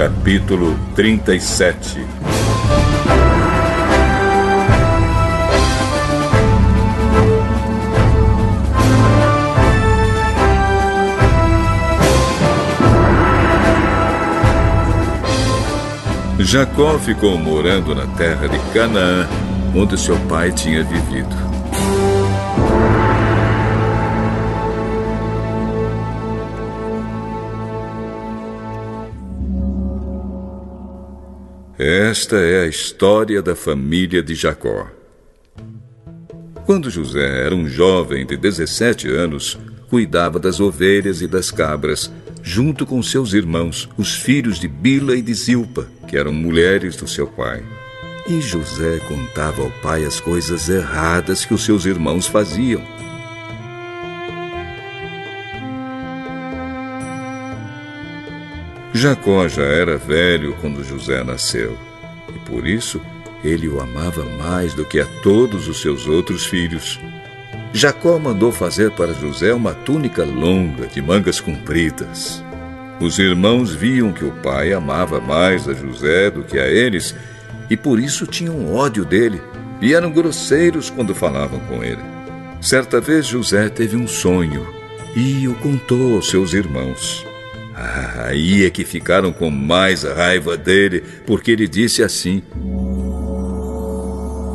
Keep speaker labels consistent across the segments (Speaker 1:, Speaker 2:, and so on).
Speaker 1: Capítulo 37 Jacó ficou morando na terra de Canaã, onde seu pai tinha vivido. Esta é a história da família de Jacó. Quando José era um jovem de 17 anos, cuidava das ovelhas e das cabras, junto com seus irmãos, os filhos de Bila e de Zilpa, que eram mulheres do seu pai. E José contava ao pai as coisas erradas que os seus irmãos faziam. Jacó já era velho quando José nasceu, e por isso ele o amava mais do que a todos os seus outros filhos. Jacó mandou fazer para José uma túnica longa de mangas compridas. Os irmãos viam que o pai amava mais a José do que a eles e por isso tinham ódio dele e eram grosseiros quando falavam com ele. Certa vez José teve um sonho e o contou aos seus irmãos. Ah, aí é que ficaram com mais raiva dele, porque ele disse assim: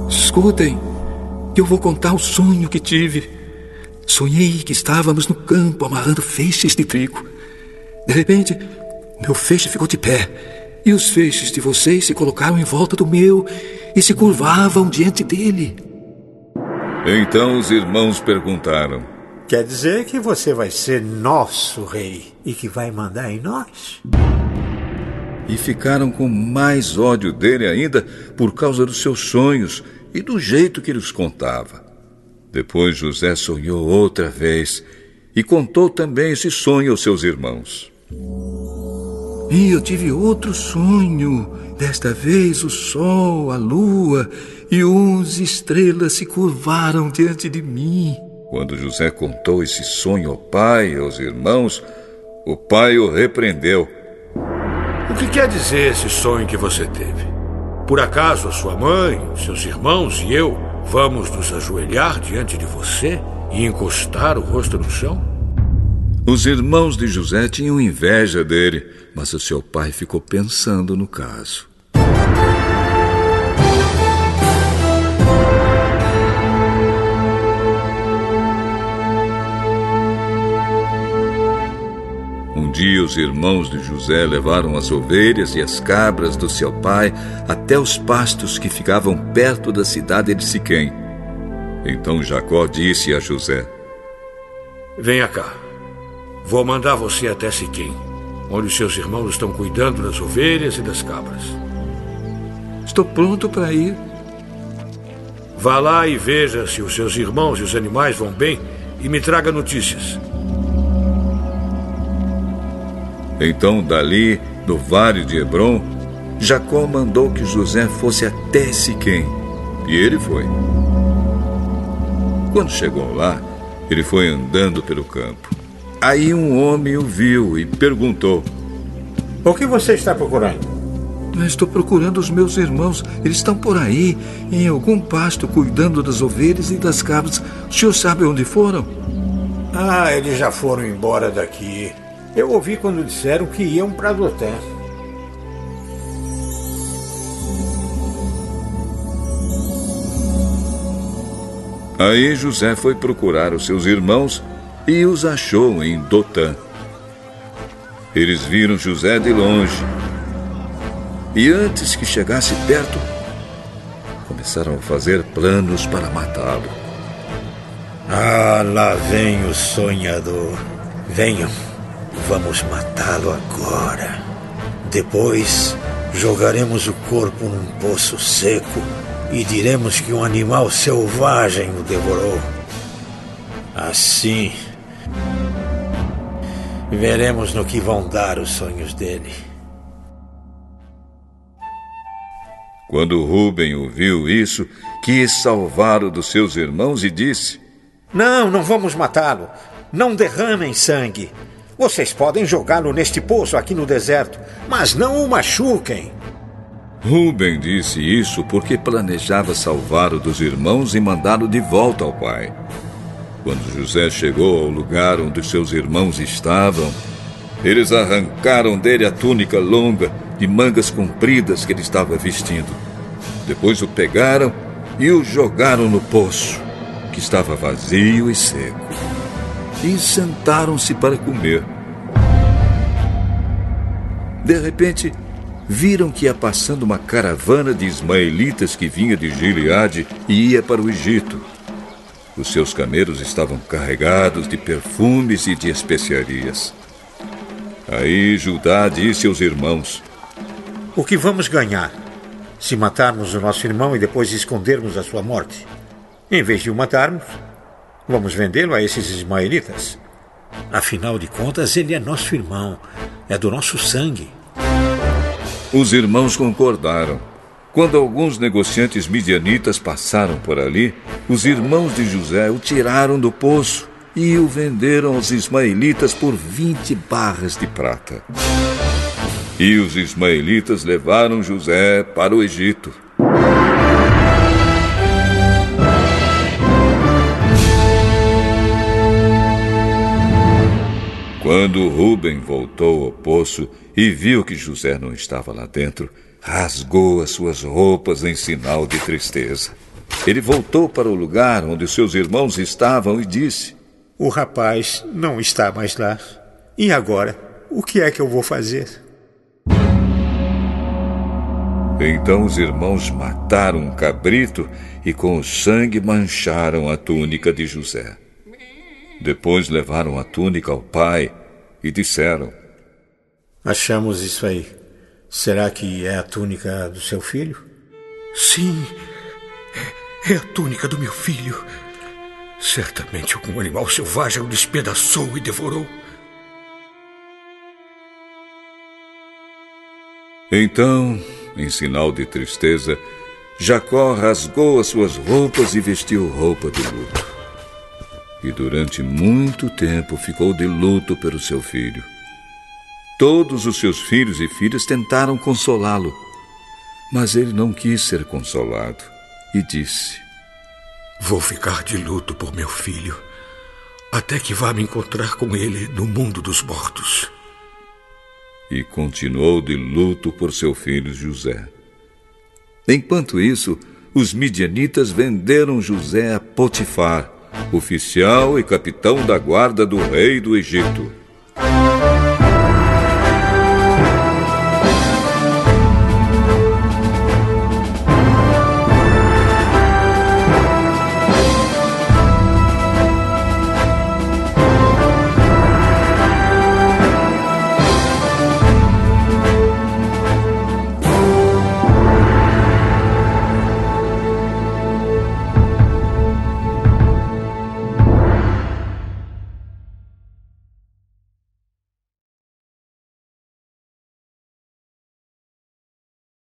Speaker 2: Escutem, eu vou contar o sonho que tive. Sonhei que estávamos no campo amarrando feixes de trigo. De repente, meu feixe ficou de pé, e os feixes de vocês se colocaram em volta do meu e se curvavam diante dele.
Speaker 1: Então os irmãos perguntaram:
Speaker 3: Quer dizer que você vai ser nosso rei e que vai mandar em nós?
Speaker 1: E ficaram com mais ódio dele ainda por causa dos seus sonhos e do jeito que ele os contava. Depois José sonhou outra vez e contou também esse sonho aos seus irmãos.
Speaker 2: E eu tive outro sonho. Desta vez o sol, a lua e onze estrelas se curvaram diante de mim.
Speaker 1: Quando José contou esse sonho ao pai e aos irmãos, o pai o repreendeu.
Speaker 4: O que quer dizer esse sonho que você teve? Por acaso a sua mãe, seus irmãos e eu vamos nos ajoelhar diante de você e encostar o rosto no chão?
Speaker 1: Os irmãos de José tinham inveja dele, mas o seu pai ficou pensando no caso. Os irmãos de José levaram as ovelhas e as cabras do seu pai até os pastos que ficavam perto da cidade de Siquém. Então Jacó disse a José:
Speaker 4: Venha cá. Vou mandar você até Siquém, onde seus irmãos estão cuidando das ovelhas e das cabras.
Speaker 2: Estou pronto para ir.
Speaker 4: Vá lá e veja se os seus irmãos e os animais vão bem e me traga notícias.
Speaker 1: Então, dali, no vale de Hebron, Jacó mandou que José fosse até Siquém, e ele foi. Quando chegou lá, ele foi andando pelo campo. Aí um homem o viu e perguntou:
Speaker 3: O que você está procurando?
Speaker 2: Estou procurando os meus irmãos. Eles estão por aí, em algum pasto, cuidando das ovelhas e das cabras. O senhor sabe onde foram?
Speaker 3: Ah, eles já foram embora daqui. Eu ouvi quando disseram que iam para Dotã.
Speaker 1: Aí José foi procurar os seus irmãos e os achou em Dotã. Eles viram José de longe. E antes que chegasse perto, começaram a fazer planos para matá-lo.
Speaker 3: Ah, lá vem o sonhador. Venham. Vamos matá-lo agora. Depois, jogaremos o corpo num poço seco e diremos que um animal selvagem o devorou. Assim, veremos no que vão dar os sonhos dele.
Speaker 1: Quando Rubem ouviu isso, quis salvá-lo dos seus irmãos e disse:
Speaker 3: Não, não vamos matá-lo. Não derramem sangue. Vocês podem jogá-lo neste poço aqui no deserto, mas não o machuquem.
Speaker 1: Rubem disse isso porque planejava salvar o dos irmãos e mandá-lo de volta ao pai. Quando José chegou ao lugar onde seus irmãos estavam, eles arrancaram dele a túnica longa de mangas compridas que ele estava vestindo. Depois o pegaram e o jogaram no poço, que estava vazio e seco. E sentaram-se para comer. De repente, viram que ia passando uma caravana de ismaelitas que vinha de Gileade e ia para o Egito. Os seus camelos estavam carregados de perfumes e de especiarias. Aí Judá disse aos irmãos:
Speaker 3: O que vamos ganhar se matarmos o nosso irmão e depois escondermos a sua morte? Em vez de o matarmos, vamos vendê-lo a esses ismaelitas. Afinal de contas, ele é nosso irmão, é do nosso sangue.
Speaker 1: Os irmãos concordaram. Quando alguns negociantes midianitas passaram por ali, os irmãos de José o tiraram do poço e o venderam aos ismaelitas por 20 barras de prata. E os ismaelitas levaram José para o Egito. Quando Rubem voltou ao poço e viu que José não estava lá dentro, rasgou as suas roupas em sinal de tristeza. Ele voltou para o lugar onde seus irmãos estavam e disse:
Speaker 3: O rapaz não está mais lá. E agora? O que é que eu vou fazer?
Speaker 1: Então os irmãos mataram um cabrito e com o sangue mancharam a túnica de José. Depois levaram a túnica ao pai e disseram:
Speaker 3: Achamos isso aí. Será que é a túnica do seu filho?
Speaker 2: Sim, é, é a túnica do meu filho. Certamente algum animal selvagem o despedaçou e devorou.
Speaker 1: Então, em sinal de tristeza, Jacó rasgou as suas roupas e vestiu roupa de luto e durante muito tempo ficou de luto pelo seu filho. Todos os seus filhos e filhas tentaram consolá-lo, mas ele não quis ser consolado e disse:
Speaker 2: Vou ficar de luto por meu filho, até que vá me encontrar com ele no mundo dos mortos.
Speaker 1: E continuou de luto por seu filho José. Enquanto isso, os midianitas venderam José a Potifar, oficial e capitão da guarda do rei do Egito.